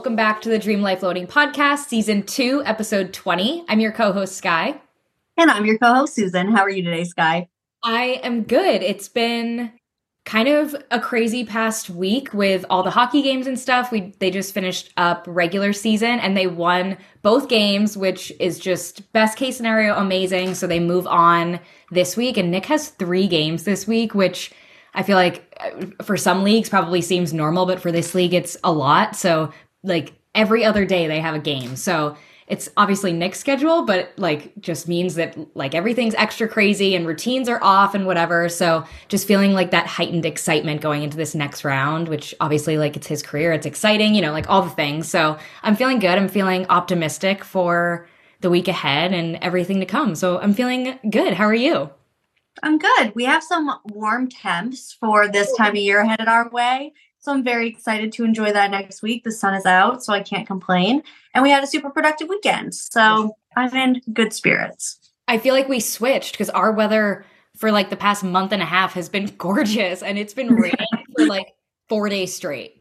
Welcome back to the Dream Life Loading Podcast, Season 2, Episode 20. I'm your co host, Skye. And I'm your co host, Susan. How are you today, Skye? I am good. It's been kind of a crazy past week with all the hockey games and stuff. We they just finished up regular season and they won both games, which is just best case scenario amazing. So they move on this week and Nick has 3 games this week, which I feel like uh, for some leagues probably seems normal, but for this league it's a lot. So like every other day they have a game. So it's obviously Nick's schedule, but like just means that like everything's extra crazy and routines are off and whatever. So just feeling like that heightened excitement going into this next round, which obviously like it's his career, it's exciting, you know, like all the things. So I'm feeling good. I'm feeling optimistic for the week ahead and everything to come. So I'm feeling good. How are you? I'm good. We have some warm temps for this time of year headed our way. So I'm very excited to enjoy that next week. The sun is out, so I can't complain. And we had a super productive weekend. So I'm in good spirits. I feel like we switched because our weather for like the past month and a half has been gorgeous and it's been raining for like four days straight.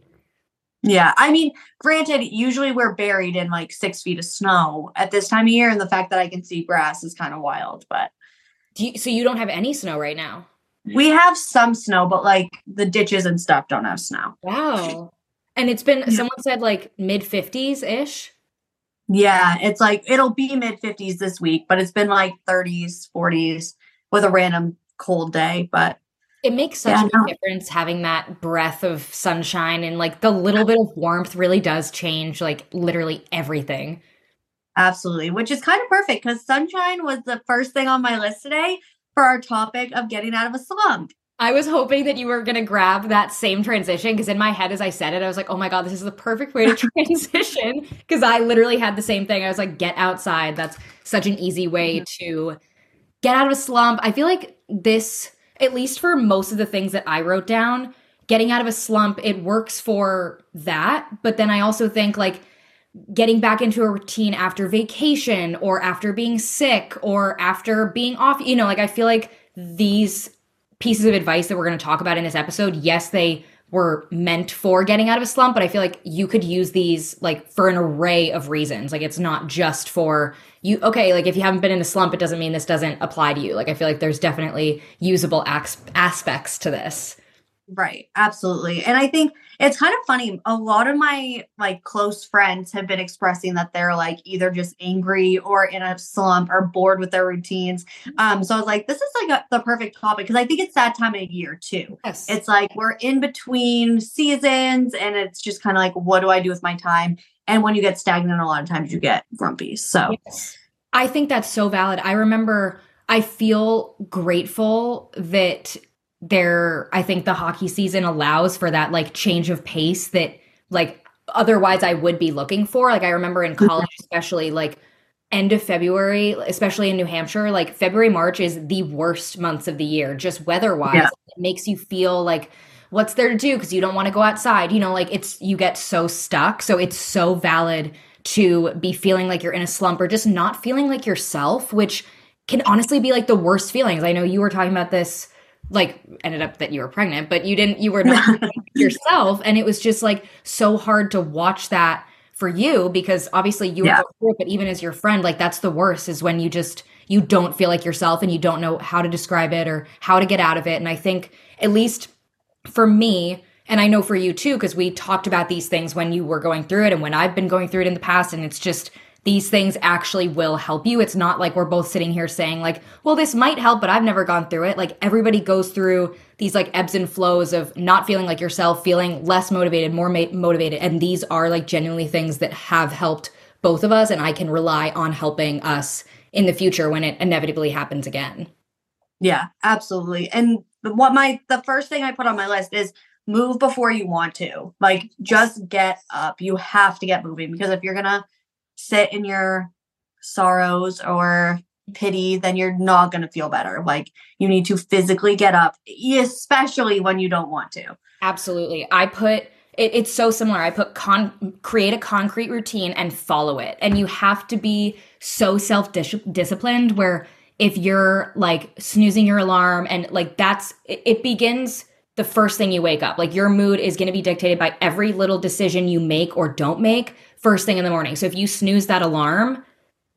Yeah. I mean, granted, usually we're buried in like six feet of snow at this time of year. And the fact that I can see grass is kind of wild, but you, so you don't have any snow right now? We have some snow, but like the ditches and stuff don't have snow. Wow. And it's been, yeah. someone said like mid 50s ish. Yeah, it's like it'll be mid 50s this week, but it's been like 30s, 40s with a random cold day. But it makes such yeah, a difference having that breath of sunshine and like the little bit of warmth really does change like literally everything. Absolutely, which is kind of perfect because sunshine was the first thing on my list today for our topic of getting out of a slump. I was hoping that you were going to grab that same transition because in my head, as I said it, I was like, oh my God, this is the perfect way to transition. Because I literally had the same thing. I was like, get outside. That's such an easy way mm-hmm. to get out of a slump. I feel like this, at least for most of the things that I wrote down, getting out of a slump, it works for that. But then I also think like, getting back into a routine after vacation or after being sick or after being off. You know, like I feel like these pieces of advice that we're going to talk about in this episode, yes, they were meant for getting out of a slump, but I feel like you could use these like for an array of reasons. Like it's not just for you. Okay, like if you haven't been in a slump, it doesn't mean this doesn't apply to you. Like I feel like there's definitely usable aspects to this. Right. Absolutely. And I think it's kind of funny. A lot of my like close friends have been expressing that they're like either just angry or in a slump or bored with their routines. Um, so I was like, this is like a, the perfect topic because I think it's that time of year too. Yes. It's like we're in between seasons and it's just kind of like, what do I do with my time? And when you get stagnant, a lot of times you get grumpy. So yes. I think that's so valid. I remember I feel grateful that there I think the hockey season allows for that like change of pace that like otherwise I would be looking for. Like I remember in college mm-hmm. especially like end of February, especially in New Hampshire, like February March is the worst months of the year just weather-wise. Yeah. It makes you feel like what's there to do because you don't want to go outside. You know, like it's you get so stuck. So it's so valid to be feeling like you're in a slump or just not feeling like yourself, which can honestly be like the worst feelings. I know you were talking about this like ended up that you were pregnant, but you didn't, you were not yourself. And it was just like so hard to watch that for you because obviously you yeah. were through it, but even as your friend, like that's the worst is when you just, you don't feel like yourself and you don't know how to describe it or how to get out of it. And I think at least for me, and I know for you too, because we talked about these things when you were going through it and when I've been going through it in the past. And it's just, these things actually will help you. It's not like we're both sitting here saying like, well, this might help, but I've never gone through it. Like everybody goes through these like ebbs and flows of not feeling like yourself, feeling less motivated, more ma- motivated. And these are like genuinely things that have helped both of us. And I can rely on helping us in the future when it inevitably happens again. Yeah, absolutely. And what my, the first thing I put on my list is move before you want to. Like just get up. You have to get moving because if you're going to, sit in your sorrows or pity, then you're not going to feel better. Like you need to physically get up, especially when you don't want to. Absolutely. I put it, it's so similar. I put con create a concrete routine and follow it. And you have to be so self disciplined where if you're like snoozing your alarm and like that's it, it begins the first thing you wake up. Like your mood is going to be dictated by every little decision you make or don't make first thing in the morning. So if you snooze that alarm,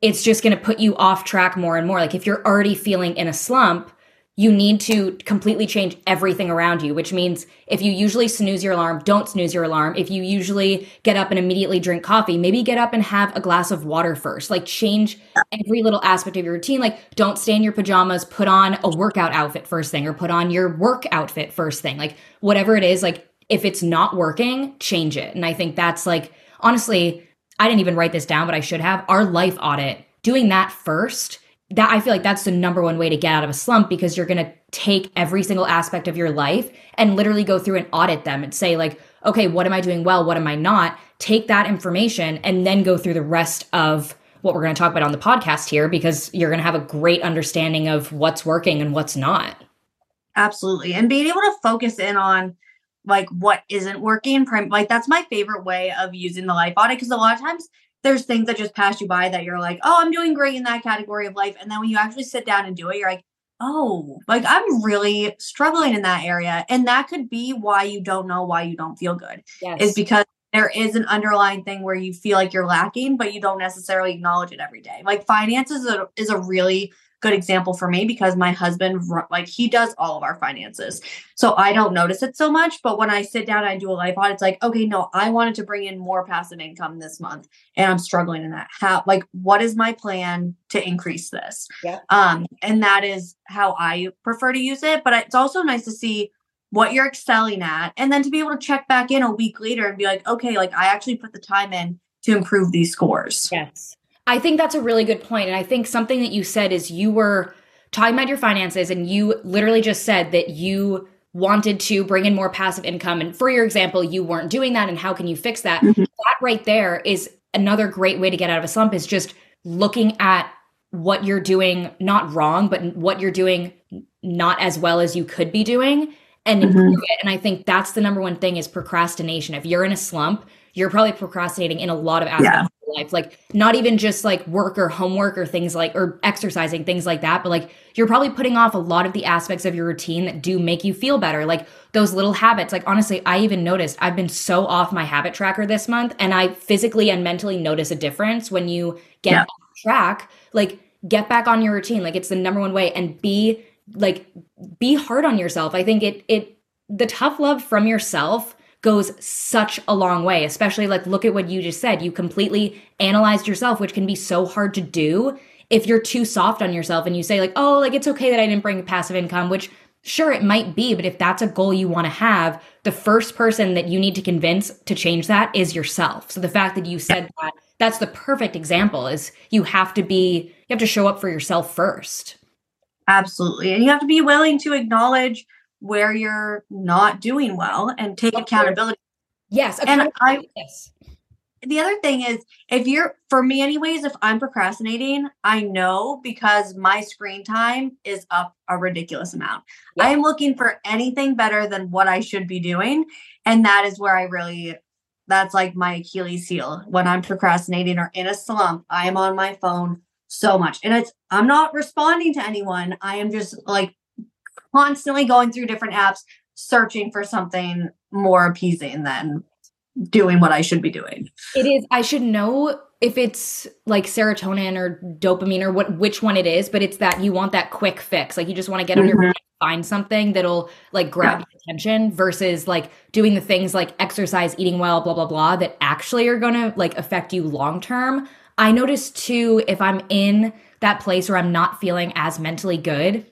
it's just going to put you off track more and more. Like if you're already feeling in a slump, you need to completely change everything around you, which means if you usually snooze your alarm, don't snooze your alarm. If you usually get up and immediately drink coffee, maybe get up and have a glass of water first. Like change every little aspect of your routine. Like don't stay in your pajamas, put on a workout outfit first thing or put on your work outfit first thing. Like whatever it is, like if it's not working, change it. And I think that's like, honestly, I didn't even write this down, but I should have. Our life audit, doing that first that I feel like that's the number one way to get out of a slump because you're going to take every single aspect of your life and literally go through and audit them and say like, okay, what am I doing well? What am I not? Take that information and then go through the rest of what we're going to talk about on the podcast here because you're going to have a great understanding of what's working and what's not. Absolutely. And being able to focus in on like what isn't working, like that's my favorite way of using the life audit because a lot of times there's things that just pass you by that you're like, oh, I'm doing great in that category of life. And then when you actually sit down and do it, you're like, oh, like I'm really struggling in that area. And that could be why you don't know why you don't feel good. Yes. Is because there is an underlying thing where you feel like you're lacking, but you don't necessarily acknowledge it every day. Like finances is a, is a really good example for me because my husband like he does all of our finances. So i don't notice it so much but when i sit down and i do a life audit it's like okay no i wanted to bring in more passive income this month and i'm struggling in that. How like what is my plan to increase this? Yeah. um and that is how i prefer to use it but it's also nice to see what you're excelling at and then to be able to check back in a week later and be like okay like i actually put the time in to improve these scores. Yes I think that's a really good point. And I think something that you said is you were talking about your finances and you literally just said that you wanted to bring in more passive income. And for your example, you weren't doing that. And how can you fix that? Mm-hmm. That right there is another great way to get out of a slump is just looking at what you're doing not wrong, but what you're doing not as well as you could be doing and mm-hmm. it. And I think that's the number one thing is procrastination. If you're in a slump, you're probably procrastinating in a lot of aspects yeah. Life. Like not even just like work or homework or things like or exercising, things like that, but like you're probably putting off a lot of the aspects of your routine that do make you feel better. Like those little habits. Like honestly, I even noticed I've been so off my habit tracker this month and I physically and mentally notice a difference when you get yeah. off track. Like get back on your routine. Like it's the number one way and be like be hard on yourself. I think it it the tough love from yourself goes such a long way, especially like look at what you just said. You completely analyzed yourself, which can be so hard to do if you're too soft on yourself and you say like, "Oh, like it's okay that I didn't bring passive income," which sure it might be, but if that's a goal you want to have, the first person that you need to convince to change that is yourself. So the fact that you said that, that's the perfect example is you have to be you have to show up for yourself first. Absolutely. And you have to be willing to acknowledge where you're not doing well and take accountability. Yes. And I, yes. The other thing is, if you're, for me, anyways, if I'm procrastinating, I know because my screen time is up a ridiculous amount. I am looking for anything better than what I should be doing. And that is where I really, that's like my Achilles heel. When I'm procrastinating or in a slump, I am on my phone so much. And it's, I'm not responding to anyone. I am just like constantly going through different apps, searching for something more appeasing than doing what I should be doing. It is. I should know if it's like serotonin or dopamine or what which one it is, but it's that you want that quick fix. Like you just want to get on mm-hmm. your find something that'll like grab yeah. your attention versus like doing the things like exercise, eating well, blah blah blah that actually are going to like affect you long term. I notice too if I'm in that place where I'm not feeling as mentally good,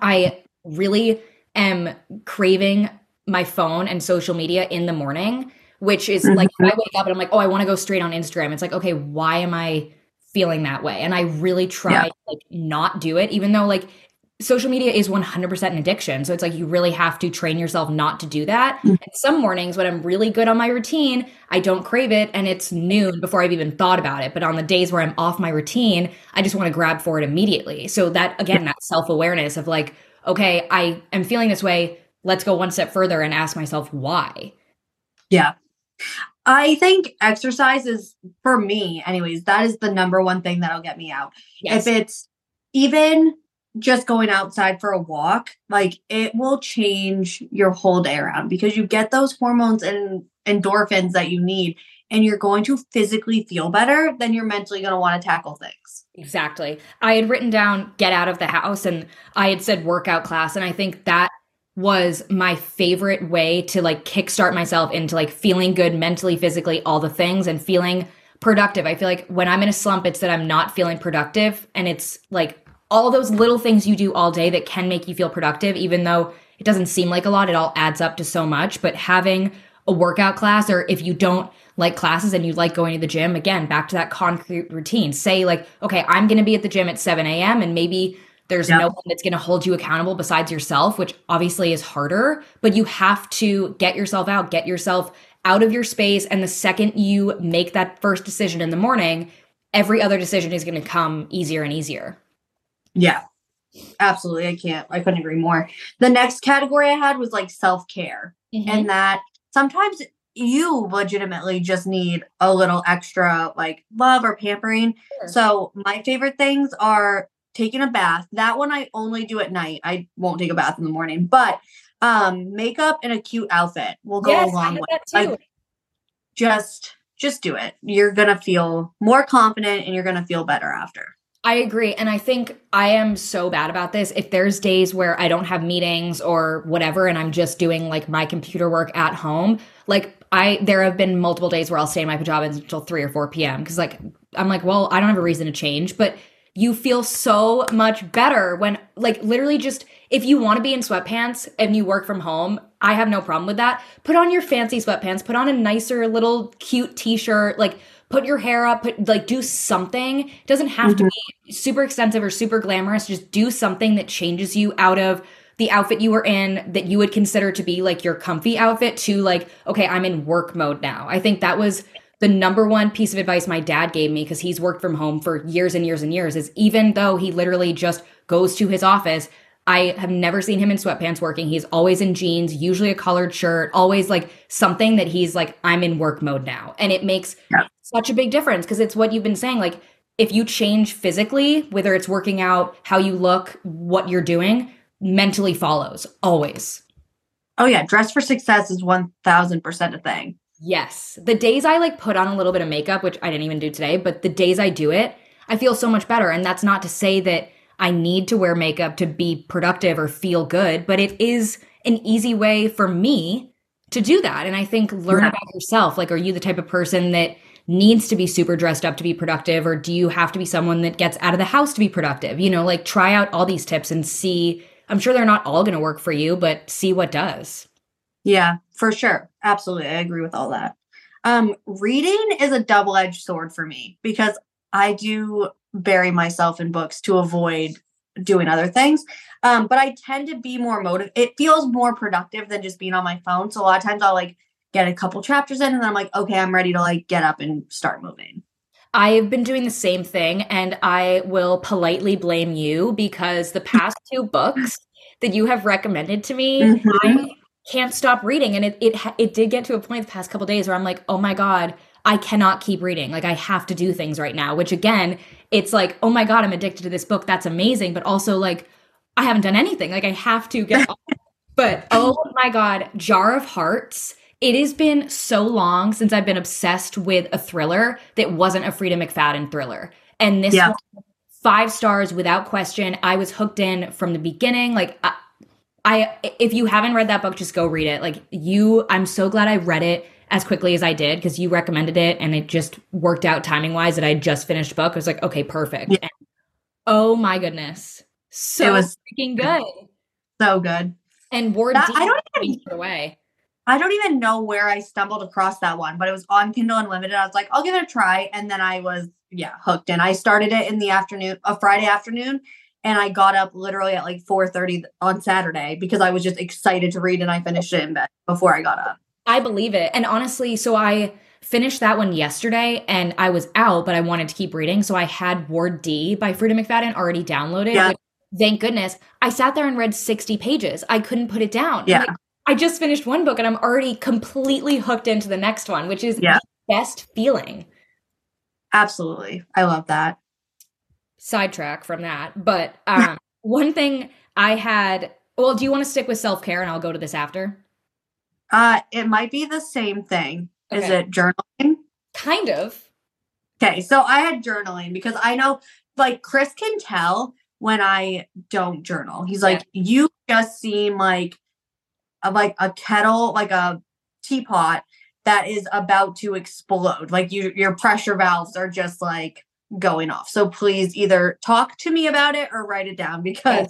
I really am craving my phone and social media in the morning, which is mm-hmm. like I wake up and I'm like, oh, I want to go straight on Instagram. It's like, okay, why am I feeling that way? And I really try yeah. to like not do it, even though like social media is 100% an addiction. So it's like you really have to train yourself not to do that. Mm-hmm. And some mornings when I'm really good on my routine, I don't crave it and it's noon before I've even thought about it. But on the days where I'm off my routine, I just want to grab for it immediately. So that again, that self-awareness of like, okay, I am feeling this way. Let's go one step further and ask myself why. Yeah. I think exercise is for me, anyways, that is the number one thing that'll get me out. Yes. If it's even just going outside for a walk, like it will change your whole day around because you get those hormones and endorphins that you need and you're going to physically feel better, then you're mentally going to want to tackle things. Exactly. I had written down get out of the house and I had said workout class. And I think that was my favorite way to like kickstart myself into like feeling good mentally, physically, all the things and feeling productive. I feel like when I'm in a slump, it's that I'm not feeling productive. And it's like all those little things you do all day that can make you feel productive, even though it doesn't seem like a lot, it all adds up to so much. But having a workout class, or if you don't like classes and you like going to the gym, again, back to that concrete routine. Say, like, okay, I'm going to be at the gym at 7 a.m. and maybe there's yep. no one that's going to hold you accountable besides yourself, which obviously is harder, but you have to get yourself out, get yourself out of your space. And the second you make that first decision in the morning, every other decision is going to come easier and easier. Yeah, absolutely. I can't, I couldn't agree more. The next category I had was like self care, mm-hmm. and that sometimes you legitimately just need a little extra like love or pampering. Sure. So, my favorite things are taking a bath. That one I only do at night. I won't take a bath in the morning, but um makeup and a cute outfit will go yes, a long way. Like, just just do it. You're going to feel more confident and you're going to feel better after. I agree. And I think I am so bad about this. If there's days where I don't have meetings or whatever, and I'm just doing like my computer work at home, like I, there have been multiple days where I'll stay in my pajamas until 3 or 4 p.m. Cause like, I'm like, well, I don't have a reason to change, but you feel so much better when, like, literally just if you want to be in sweatpants and you work from home, I have no problem with that. Put on your fancy sweatpants, put on a nicer little cute t shirt, like, put your hair up, put like do something. It doesn't have mm-hmm. to be super extensive or super glamorous. Just do something that changes you out of the outfit you were in that you would consider to be like your comfy outfit to like, okay, I'm in work mode now. I think that was the number one piece of advice my dad gave me because he's worked from home for years and years and years is even though he literally just goes to his office, I have never seen him in sweatpants working. He's always in jeans, usually a collared shirt, always like something that he's like, I'm in work mode now. And it makes yeah. such a big difference because it's what you've been saying. Like, if you change physically, whether it's working out, how you look, what you're doing, mentally follows always. Oh, yeah. Dress for success is 1000% a thing. Yes. The days I like put on a little bit of makeup, which I didn't even do today, but the days I do it, I feel so much better. And that's not to say that I need to wear makeup to be productive or feel good, but it is an easy way for me to do that. And I think learn yeah. about yourself. Like, are you the type of person that needs to be super dressed up to be productive, or do you have to be someone that gets out of the house to be productive? You know, like try out all these tips and see. I'm sure they're not all going to work for you, but see what does. Yeah, for sure. Absolutely. I agree with all that. Um, reading is a double edged sword for me because I do bury myself in books to avoid doing other things. Um, but I tend to be more motive. It feels more productive than just being on my phone. So a lot of times I'll like get a couple chapters in and then I'm like, okay, I'm ready to like get up and start moving. I've been doing the same thing and I will politely blame you because the past two books that you have recommended to me, mm-hmm. I can't stop reading and it it it did get to a point the past couple days where I'm like, "Oh my god, I cannot keep reading. Like I have to do things right now, which again, it's like, oh my God, I'm addicted to this book. That's amazing. But also like, I haven't done anything. Like I have to get off. But oh my God, Jar of Hearts. It has been so long since I've been obsessed with a thriller that wasn't a Freida McFadden thriller. And this yeah. one, five stars without question. I was hooked in from the beginning. Like I, I if you haven't read that book, just go read it. Like you, I'm so glad I read it as quickly as I did because you recommended it and it just worked out timing wise that I just finished book. I was like, okay, perfect. Yeah. oh my goodness. So it was freaking good. So good. And Ward that, I don't even away. I don't even know where I stumbled across that one, but it was on Kindle Unlimited. I was like, I'll give it a try. And then I was, yeah, hooked. And I started it in the afternoon, a Friday afternoon. And I got up literally at like 4:30 on Saturday because I was just excited to read and I finished it in bed before I got up. I believe it. And honestly, so I finished that one yesterday and I was out, but I wanted to keep reading. So I had Ward D by Freida McFadden already downloaded. Yeah. thank goodness. I sat there and read 60 pages. I couldn't put it down. Yeah. Like, I just finished one book and I'm already completely hooked into the next one, which is yeah. the best feeling. Absolutely. I love that. Sidetrack from that. But um one thing I had. Well, do you want to stick with self care, and I'll go to this after? Uh, it might be the same thing. Is it journaling? Kind of. Okay, so I had journaling because I know, like, Chris can tell when I don't journal. He's like, you just seem like, like a kettle, like a teapot that is about to explode. Like you, your pressure valves are just like going off. So please either talk to me about it or write it down because,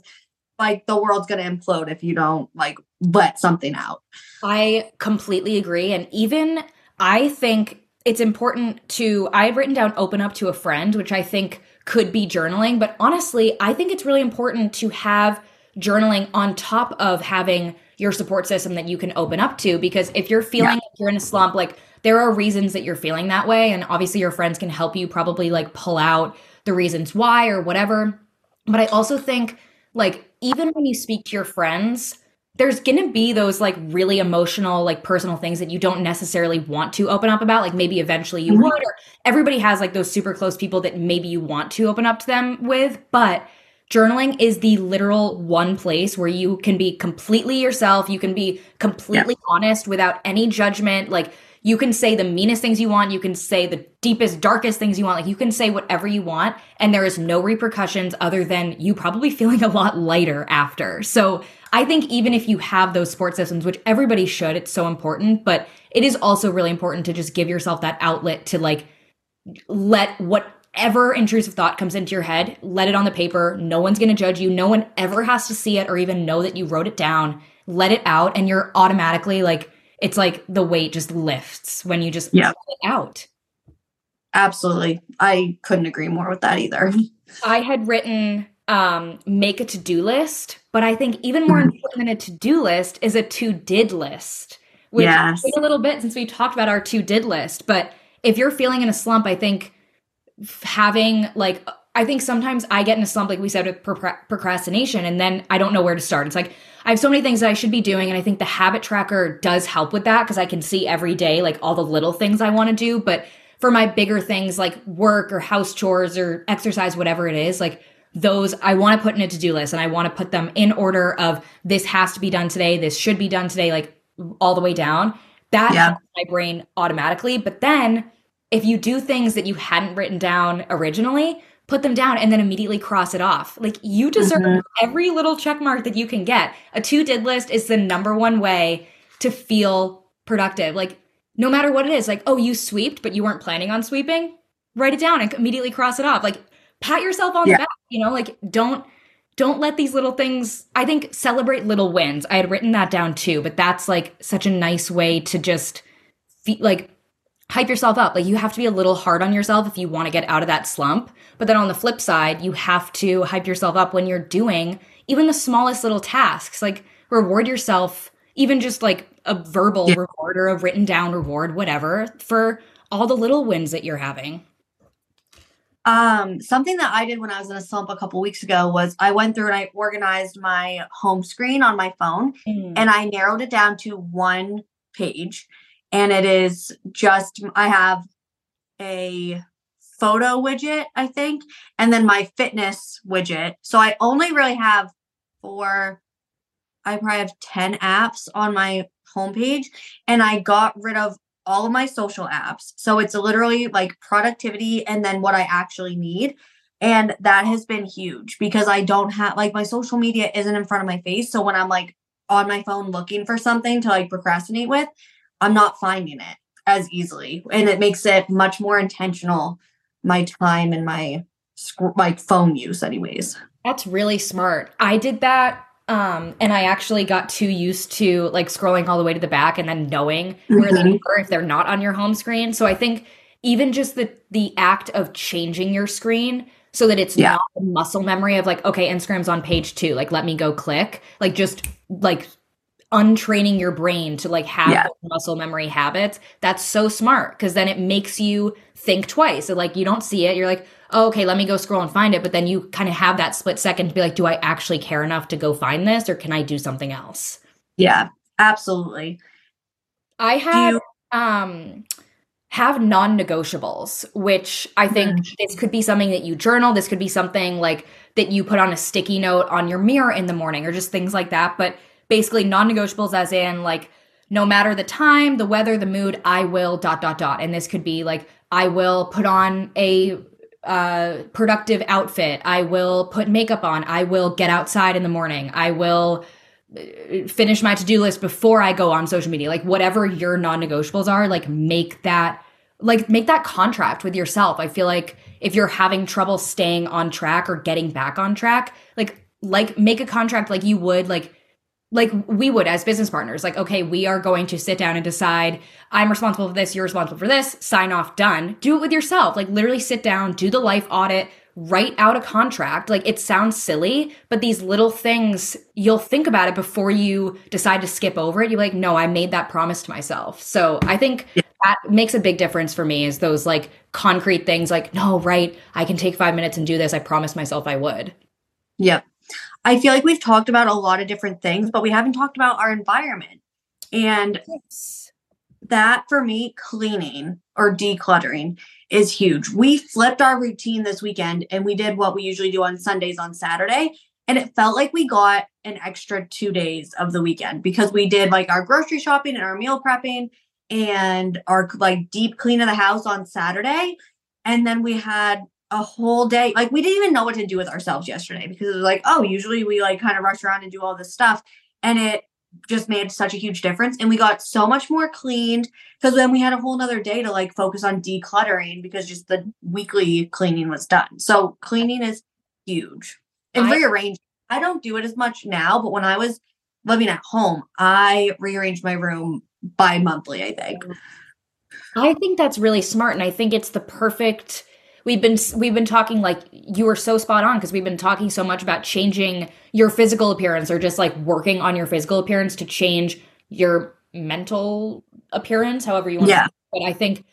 like, the world's gonna implode if you don't like let something out. I completely agree. And even I think it's important to, I had written down open up to a friend, which I think could be journaling. But honestly, I think it's really important to have journaling on top of having your support system that you can open up to. Because if you're feeling Yeah. like you're in a slump, like there are reasons that you're feeling that way. And obviously, your friends can help you probably like pull out the reasons why or whatever. But I also think, like, even when you speak to your friends, there's gonna be those like really emotional, like personal things that you don't necessarily want to open up about. Like maybe eventually you Mhm. would, or everybody has like those super close people that maybe you want to open up to them with. But journaling is the literal one place where you can be completely yourself. You can be completely honest without any judgment. Like you can say the meanest things you want. You can say the deepest, darkest things you want. Like you can say whatever you want, and there is no repercussions other than you probably feeling a lot lighter after. So I think even if you have those support systems, which everybody should, it's so important, but it is also really important to just give yourself that outlet to like let whatever intrusive thought comes into your head, let it on the paper. No one's going to judge you. No one ever has to see it or even know that you wrote it down. Let it out, and you're automatically like, it's like the weight just lifts when you just Yeah. let it out. Absolutely. I couldn't agree more with that either. I had written um, make a to do list, but I think even more Mhm. important than a to do list is a to did list. Which Yes. a little bit since we talked about our to did list, but if you're feeling in a slump, I think having like I think sometimes I get in a slump, like we said, with procra- procrastination, and then I don't know where to start. It's like I have so many things that I should be doing, and I think the habit tracker does help with that because I can see every day like all the little things I want to do. But for my bigger things like work or house chores or exercise, whatever it is, like those I want to put in a to do list, and I want to put them in order of this has to be done today, this should be done today, like all the way down. That Yeah. helps my brain automatically. But then if you do things that you hadn't written down originally, put them down and then immediately cross it off. Like you deserve Mhm. every little check mark that you can get. A to did list is the number one way to feel productive. Like no matter what it is, like, oh, you sweeped, but you weren't planning on sweeping, write it down and immediately cross it off. Like pat yourself on Yeah. the back, you know, like don't don't let these little things i think celebrate little wins i had written that down too but that's like such a nice way to just fe- like hype yourself up. Like you have to be a little hard on yourself if you want to get out of that slump. But then on the flip side you have to hype yourself up when you're doing even the smallest little tasks. Like reward yourself even just like a verbal Yeah. reward or a written down reward whatever for all the little wins that you're having. Um, something that I did when I was in a slump a couple weeks ago was I went through and I organized my home screen on my phone and I narrowed it down to one page. And it is just I have a photo widget, I think, and then my fitness widget. So I only really have four, I probably have 10 apps on my homepage. And I got rid of all of my social apps. So it's literally like productivity and then what I actually need. And that has been huge because I don't have like my social media isn't in front of my face. So when I'm like on my phone looking for something to like procrastinate with, I'm not finding it as easily. And it makes it much more intentional, my time and my like phone use, anyways. That's really smart. I did that um and I actually got too used to like scrolling all the way to the back and then knowing where they Mhm. were if they're not on your home screen. So I think even just the the act of changing your screen so that it's Yeah. not a muscle memory of like okay, Instagram's on page 2, like let me go click. Like just like untraining your brain to like have Yeah. muscle memory habits that's so smart because then it makes you think twice so like you don't see it you're like oh, okay let me go scroll and find it but then you kind of have that split second to be like do i actually care enough to go find this or can i do something else Yeah, absolutely. i have you, um have non-negotiables, which I think mm. this could be something that you journal, this could be something like that you put on a sticky note on your mirror in the morning or just things like that, but basically non-negotiables as in like no matter the time, the weather, the mood, I will dot dot dot. And this could be like I will put on a uh, productive outfit. I will put makeup on. I will get outside in the morning. I will uh, finish my to-do list before I go on social media. Like whatever your non-negotiables are, like make that like make that contract with yourself. I feel like if you're having trouble staying on track or getting back on track, like like make a contract like you would like like we would as business partners like okay we are going to sit down and decide i'm responsible for this you're responsible for this sign off done. Do it with yourself. Like literally sit down do the life audit write out a contract. Like it sounds silly but these little things you'll think about it before you decide to skip over it. You're like no i made that promise to myself. So i think yeah. that makes a big difference for me is those like concrete things like no right i can take five minutes and do this. I promised myself i would. Yep I feel like we've talked about a lot of different things, mm-hmm. but we haven't talked about our environment. And yes. that for me, cleaning or decluttering is huge. We flipped our routine this weekend and we did what we usually do on Sundays on Saturday. And it felt like we got an extra two days of the weekend because we did like our grocery shopping and our meal prepping and our like deep clean of the house on Saturday. And then we had a whole day. Like we didn't even know what to do with ourselves yesterday because it was like, oh, usually we like kind of rush around and do all this stuff. And it just made such a huge difference. And we got so much more cleaned because then we had a whole nother day to like focus on decluttering because just the weekly cleaning was done. So cleaning is huge. And I, rearrange. I don't do it as much now, but when I was living at home, I rearranged my room bi monthly, I think. I think that's really smart. And I think it's the perfect we've been we've been talking like you were so spot on because we've been talking so much about changing your physical appearance or just like working on your physical appearance to change your mental appearance however you want yeah. to but i think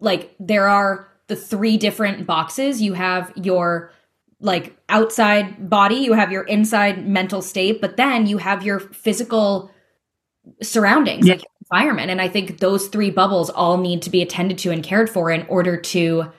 like there are the three different boxes you have your like outside body you have your inside mental state but then you have your physical surroundings yeah. like environment and i think those three bubbles all need to be attended to and cared for in order to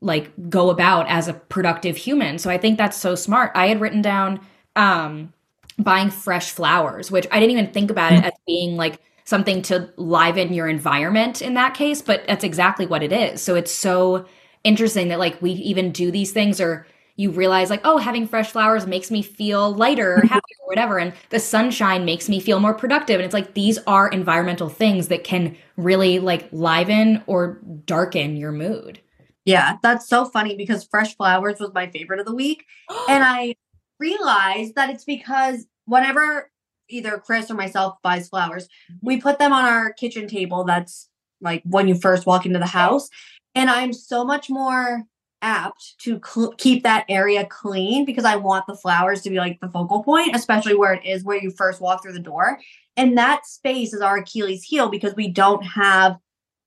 like go about as a productive human. So I think that's so smart. I had written down um buying fresh flowers, which I didn't even think about it as being like something to liven your environment in that case, but that's exactly what it is. So it's so interesting that like we even do these things or you realize like oh having fresh flowers makes me feel lighter or happier or whatever and the sunshine makes me feel more productive and it's like these are environmental things that can really like liven or darken your mood yeah, that's so funny because fresh flowers was my favorite of the week. and I realized that it's because whenever either Chris or myself buys flowers, we put them on our kitchen table. That's like when you first walk into the house. And I'm so much more apt to cl- keep that area clean because I want the flowers to be like the focal point, especially where it is where you first walk through the door. And that space is our Achilles heel because we don't have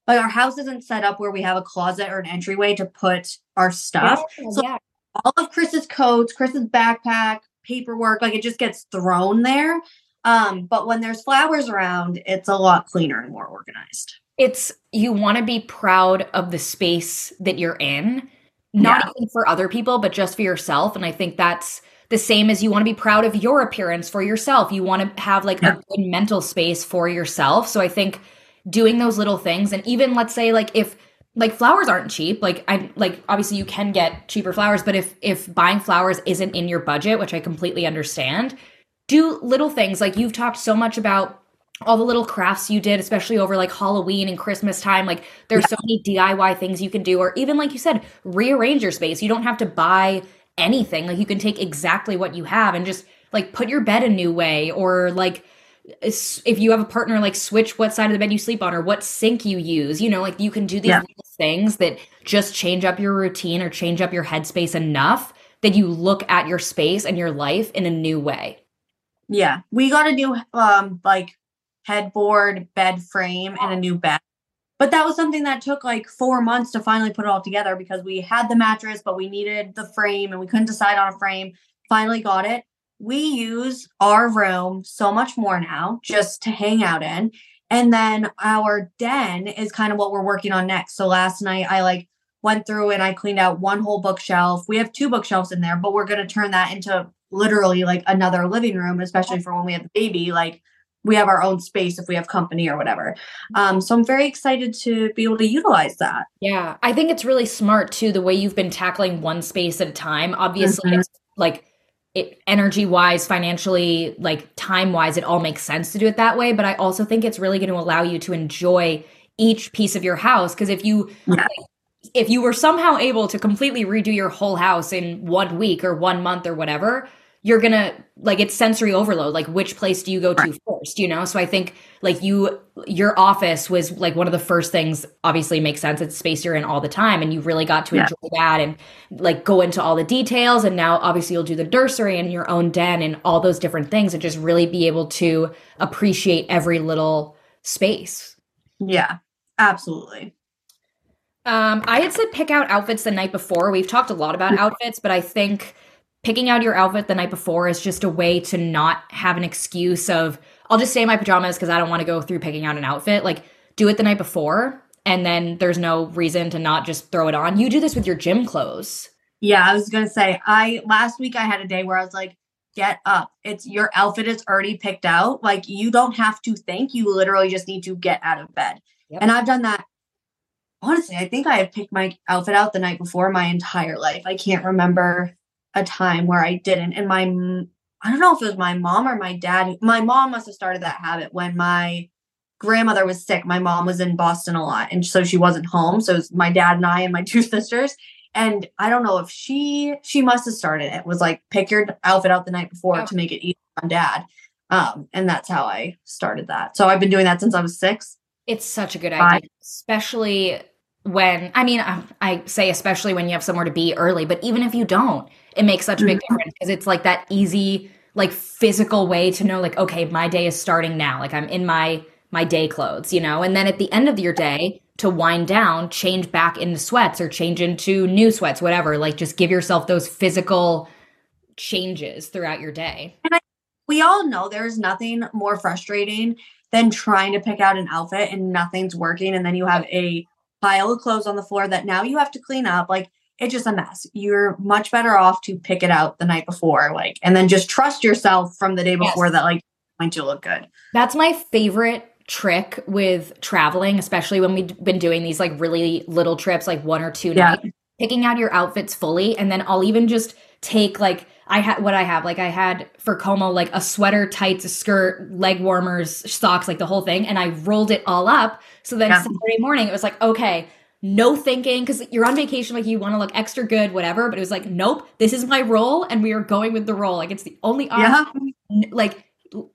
like our house isn't set up where we have a closet or an entryway to put our stuff. Yeah, so yeah. all of Chris's coats, Chris's backpack, paperwork, like it just gets thrown there. Um, but when there's flowers around, it's a lot cleaner and more organized. It's you want to be proud of the space that you're in, not yeah. even for other people, but just for yourself. And I think that's the same as you want to be proud of your appearance for yourself. You want to have like yeah. a good mental space for yourself. So I think doing those little things. And even let's say like if like flowers aren't cheap like i like obviously you can get cheaper flowers but if if buying flowers isn't in your budget which i completely understand do little things. Like you've talked so much about all the little crafts you did especially over like halloween and christmas time. Like there's yeah. so many diy things you can do or even like you said rearrange your space. You don't have to buy anything. Like you can take exactly what you have and just like put your bed a new way or like if you have a partner like switch what side of the bed you sleep on or what sink you use you know like you can do these yeah. things that just change up your routine or change up your headspace enough that you look at your space and your life in a new way. Yeah. We got a new um like headboard bed frame and a new bed. But that was something that took like four months to finally put it all together because we had the mattress but we needed the frame and we couldn't decide on a frame. Finally got it we use our room so much more now just to hang out in. And then our den is kind of what we're working on next. So last night I like went through and I cleaned out one whole bookshelf. We have two bookshelves in there, but we're going to turn that into literally like another living room, especially for when we have the baby. Like we have our own space if we have company or whatever. Um, so I'm very excited to be able to utilize that. Yeah, I think it's really smart too the way you've been tackling one space at a time. Obviously, mm-hmm. it's like it energy wise, financially, like time wise, it all makes sense to do it that way. But I also think it's really going to allow you to enjoy each piece of your house because if you yeah. like, if you were somehow able to completely redo your whole house in one week or one month or whatever you're gonna like it's sensory overload like which place do you go to first you know? So i think like you your office was like one of the first things obviously makes sense it's space you're in all the time and you really got to yeah. enjoy that and like go into all the details and now obviously you'll do the nursery and your own den and all those different things and just really be able to appreciate every little space. Yeah absolutely. Um i had said pick out outfits the night before. We've talked a lot about outfits but i think picking out your outfit the night before is just a way to not have an excuse of I'll just stay in my pajamas because I don't want to go through picking out an outfit. Like do it the night before and then there's no reason to not just throw it on. You do this with your gym clothes. Yeah, I was going to say I last week I had a day where I was like get up. It's your outfit is already picked out. Like you don't have to think. You literally just need to get out of bed. Yep. And I've done that honestly, I think I have picked my outfit out the night before my entire life. I can't remember a time where I didn't. And my, I don't know if it was my mom or my dad. My mom must have started that habit when my grandmother was sick. My mom was in Boston a lot. And so she wasn't home. So it was my dad and I and my two sisters. And I don't know if she, she must have started it. it was like pick your outfit out the night before oh. to make it easy on dad. Um, and that's how I started that. So I've been doing that since I was six. It's such a good idea, especially when I mean I, I, say especially when you have somewhere to be early, but even if you don't, it makes such a big mm-hmm. difference because it's like that easy like physical way to know like okay, my day is starting now. Like I'm in my my day clothes, you know. And then at the end of your day to wind down, change back into sweats or change into new sweats, whatever. Like just give yourself those physical changes throughout your day. And I, we all know there's nothing more frustrating than trying to pick out an outfit and nothing's working and then you have a pile of clothes on the floor that now you have to clean up. Like it's just a mess. You're much better off to pick it out the night before, like, and then just trust yourself from the day before yes. that, like, going to look good. That's my favorite trick with traveling, especially when we've been doing these like really little trips, like one or two yeah. nights, picking out your outfits fully. And then I'll even just take like, I had what I have. Like I had for Como, like a sweater, tights, a skirt, leg warmers, socks, like the whole thing. And I rolled it all up. So then yeah. Saturday morning, it was like, okay, no thinking, because you're on vacation, like you want to look extra good, whatever. But it was like, nope, this is my role, and we are going with the role. Like it's the only option. Yeah. Like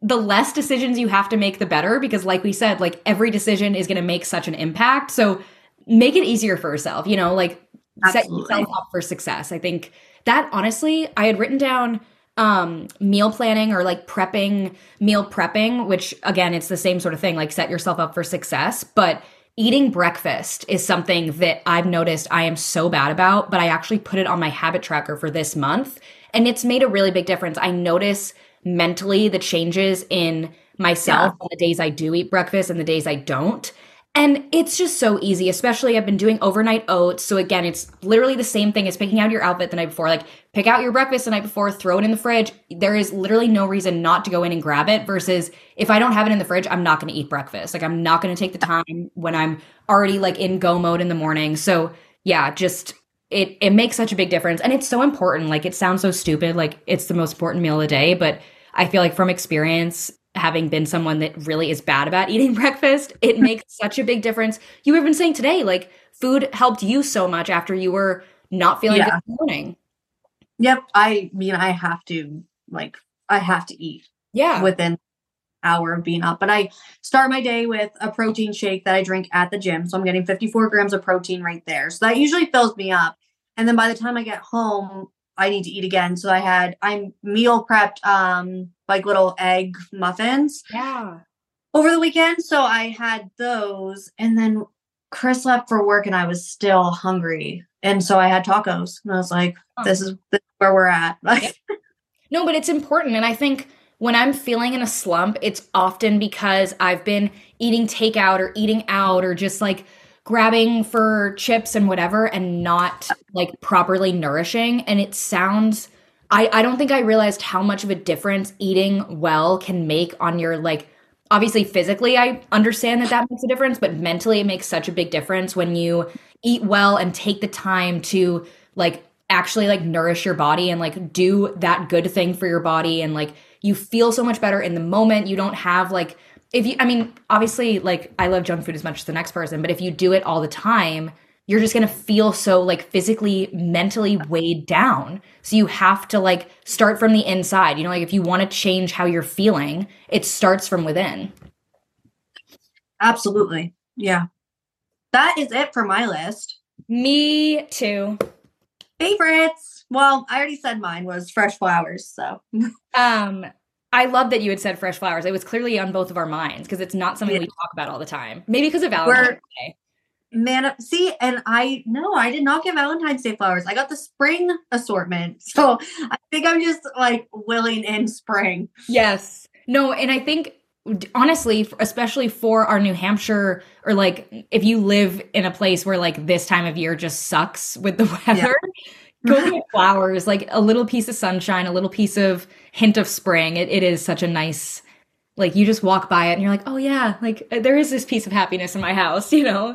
the less decisions you have to make, the better. Because like we said, like every decision is going to make such an impact. So make it easier for yourself. You know, like Absolutely. set yourself up for success. I think that honestly, I had written down um meal planning or like prepping meal prepping which again it's the same sort of thing like set yourself up for success but eating breakfast is something that I've noticed I am so bad about but I actually put it on my habit tracker for this month and it's made a really big difference I notice mentally the changes in myself yeah. on the days I do eat breakfast and the days I don't and it's just so easy, especially I've been doing overnight oats. So again, it's literally the same thing as picking out your outfit the night before. Like pick out your breakfast the night before, throw it in the fridge. There is literally no reason not to go in and grab it versus if I don't have it in the fridge, I'm not going to eat breakfast. Like I'm not going to take the time when I'm already like in go mode in the morning. So yeah, just it it makes such a big difference and it's so important. Like it sounds so stupid, like it's the most important meal of the day, but I feel like from experience, having been someone that really is bad about eating breakfast, it makes such a big difference. You were even saying today, like food helped you so much after you were not feeling yeah. good in the morning. Yep. I mean, I have to like I have to eat. Yeah. Within hour of being up. But I start my day with a protein shake that I drink at the gym. So I'm getting 54 grams of protein right there. So that usually fills me up. And then by the time I get home, I need to eat again. So I had I'm meal prepped um like little egg muffins. Yeah. Over the weekend. So I had those and then Chris left for work and I was still hungry. And so I had tacos. And I was like, this is, this is where we're at. Like, no, but it's important. And I think when I'm feeling in a slump, it's often because I've been eating takeout or eating out or just like grabbing for chips and whatever and not like properly nourishing. And it sounds, I, I don't think I realized how much of a difference eating well can make on your like, obviously physically i understand that that makes a difference but mentally it makes such a big difference when you eat well and take the time to like actually like nourish your body and like do that good thing for your body and like you feel so much better in the moment. You don't have like if you i mean obviously like i love junk food as much as the next person but if you do it all the time you're just going to feel so like physically mentally weighed down so you have to like start from the inside you know like if you want to change how you're feeling it starts from within absolutely yeah that is it for my list me too favorites. Well, I already said mine was fresh flowers. So, um, I love that you had said fresh flowers. It was clearly on both of our minds because it's not something yeah. we talk about all the time. Maybe because of Valentine's We're, Day. Man, see, and I no, I did not get Valentine's Day flowers. I got the spring assortment. So I think I'm just like willing in spring. Yes. No, and I think honestly especially for our new hampshire or like if you live in a place where like this time of year just sucks with the weather yeah. go get flowers like a little piece of sunshine a little piece of hint of spring it, it is such a nice like you just walk by it and you're like oh yeah like uh, there is this piece of happiness in my house you know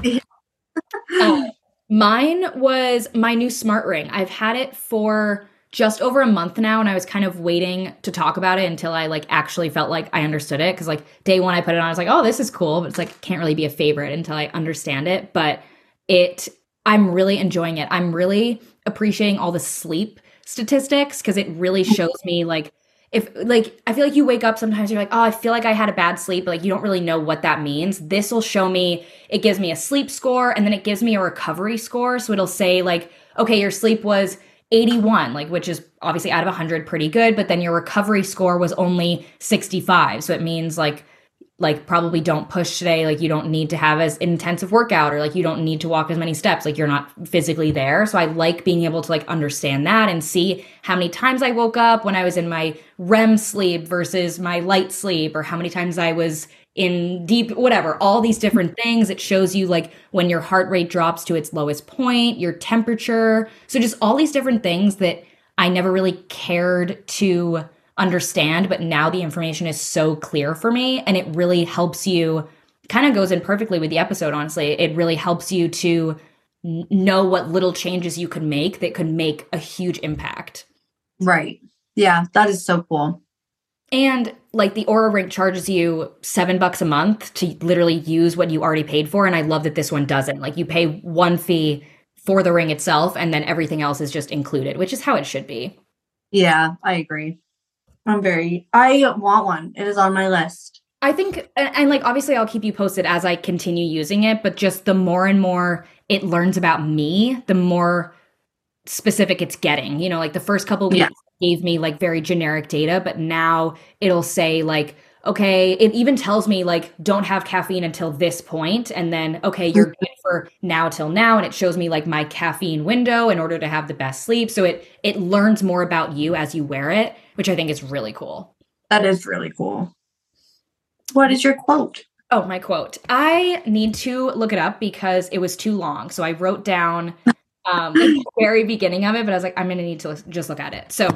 uh, mine was my new smart ring i've had it for just over a month now and I was kind of waiting to talk about it until I like actually felt like I understood it cuz like day 1 I put it on I was like, "Oh, this is cool," but it's like can't really be a favorite until I understand it, but it I'm really enjoying it. I'm really appreciating all the sleep statistics cuz it really shows me like if like I feel like you wake up sometimes you're like, "Oh, I feel like I had a bad sleep," but like you don't really know what that means. This will show me it gives me a sleep score and then it gives me a recovery score, so it'll say like, "Okay, your sleep was 81, like which is obviously out of 100 pretty good, but then your recovery score was only 65. So it means like like probably don't push today, like you don't need to have as intensive workout or like you don't need to walk as many steps, like you're not physically there. So I like being able to like understand that and see how many times I woke up when I was in my REM sleep versus my light sleep or how many times I was in deep whatever all these different things it shows you like when your heart rate drops to its lowest point your temperature so just all these different things that i never really cared to understand but now the information is so clear for me and it really helps you kind of goes in perfectly with the episode honestly it really helps you to know what little changes you could make that could make a huge impact right yeah that is so cool and like the Oura Ring charges you seven bucks a month to literally use what you already paid for. And I love that this one doesn't. Like you pay one fee for the ring itself, and then everything else is just included, which is how it should be. Yeah, I agree. I'm very, I want one. It is on my list. I think, and, and like obviously, I'll keep you posted as I continue using it, but just the more and more it learns about me, the more specific it's getting. You know, like the first couple weeks, yeah gave me like very generic data, but now it'll say like, okay, it even tells me like don't have caffeine until this point and then okay, you're good for now till now and it shows me like my caffeine window in order to have the best sleep. So it it learns more about you as you wear it, which I think is really cool. That is really cool. What is your quote? Oh, my quote. I need to look it up because it was too long. So I wrote down um the very beginning of it, but I was like, I'm gonna need to just look at it. So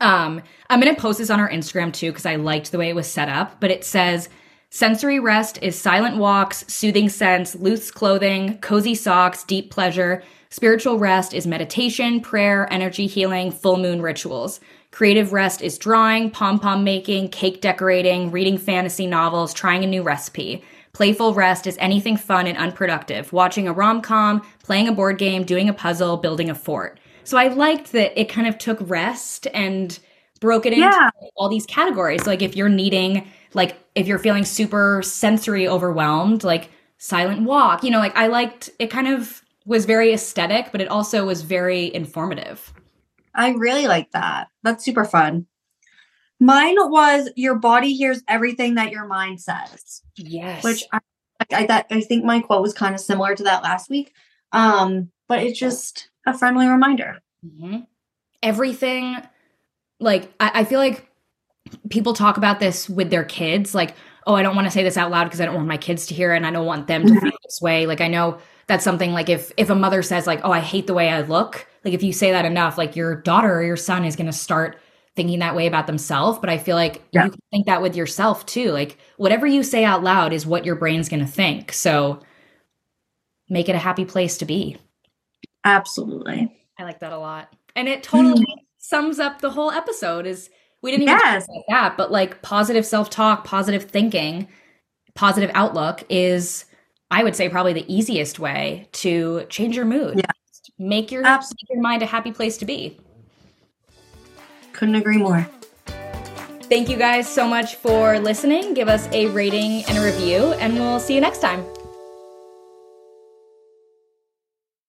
um, I'm going to post this on our Instagram too because I liked the way it was set up. But it says sensory rest is silent walks, soothing scents, loose clothing, cozy socks, deep pleasure. Spiritual rest is meditation, prayer, energy healing, full moon rituals. Creative rest is drawing, pom pom making, cake decorating, reading fantasy novels, trying a new recipe. Playful rest is anything fun and unproductive, watching a rom com, playing a board game, doing a puzzle, building a fort. So I liked that it kind of took rest and broke it into yeah. all these categories. like if you're needing, like if you're feeling super sensory overwhelmed, like silent walk, you know, like I liked it kind of was very aesthetic, but it also was very informative. I really like that. That's super fun. Mine was your body hears everything that your mind says. Yes. Which I I, that, I think my quote was kind of similar to that last week. Um, but it just a friendly reminder. Mm-hmm. Everything, like, I, I feel like people talk about this with their kids like oh i don't want to say this out loud because i don't want my kids to hear it and i don't want them to feel this way like i know that's something like if if a mother says like oh i hate the way i look like if you say that enough like your daughter or your son is going to start thinking that way about themselves but i feel like Yeah. you can think that with yourself too like whatever you say out loud is what your brain's going to think so make it a happy place to be Absolutely. i like that a lot and it totally mm. sums up the whole episode is we didn't even Yes. talk about that but like positive self-talk positive thinking positive outlook is i would say probably the easiest way to change your mood Yeah. make your Absolutely. make your mind a happy place to be Couldn't agree more. thank you guys so much for listening give us a rating and a review and we'll see you next time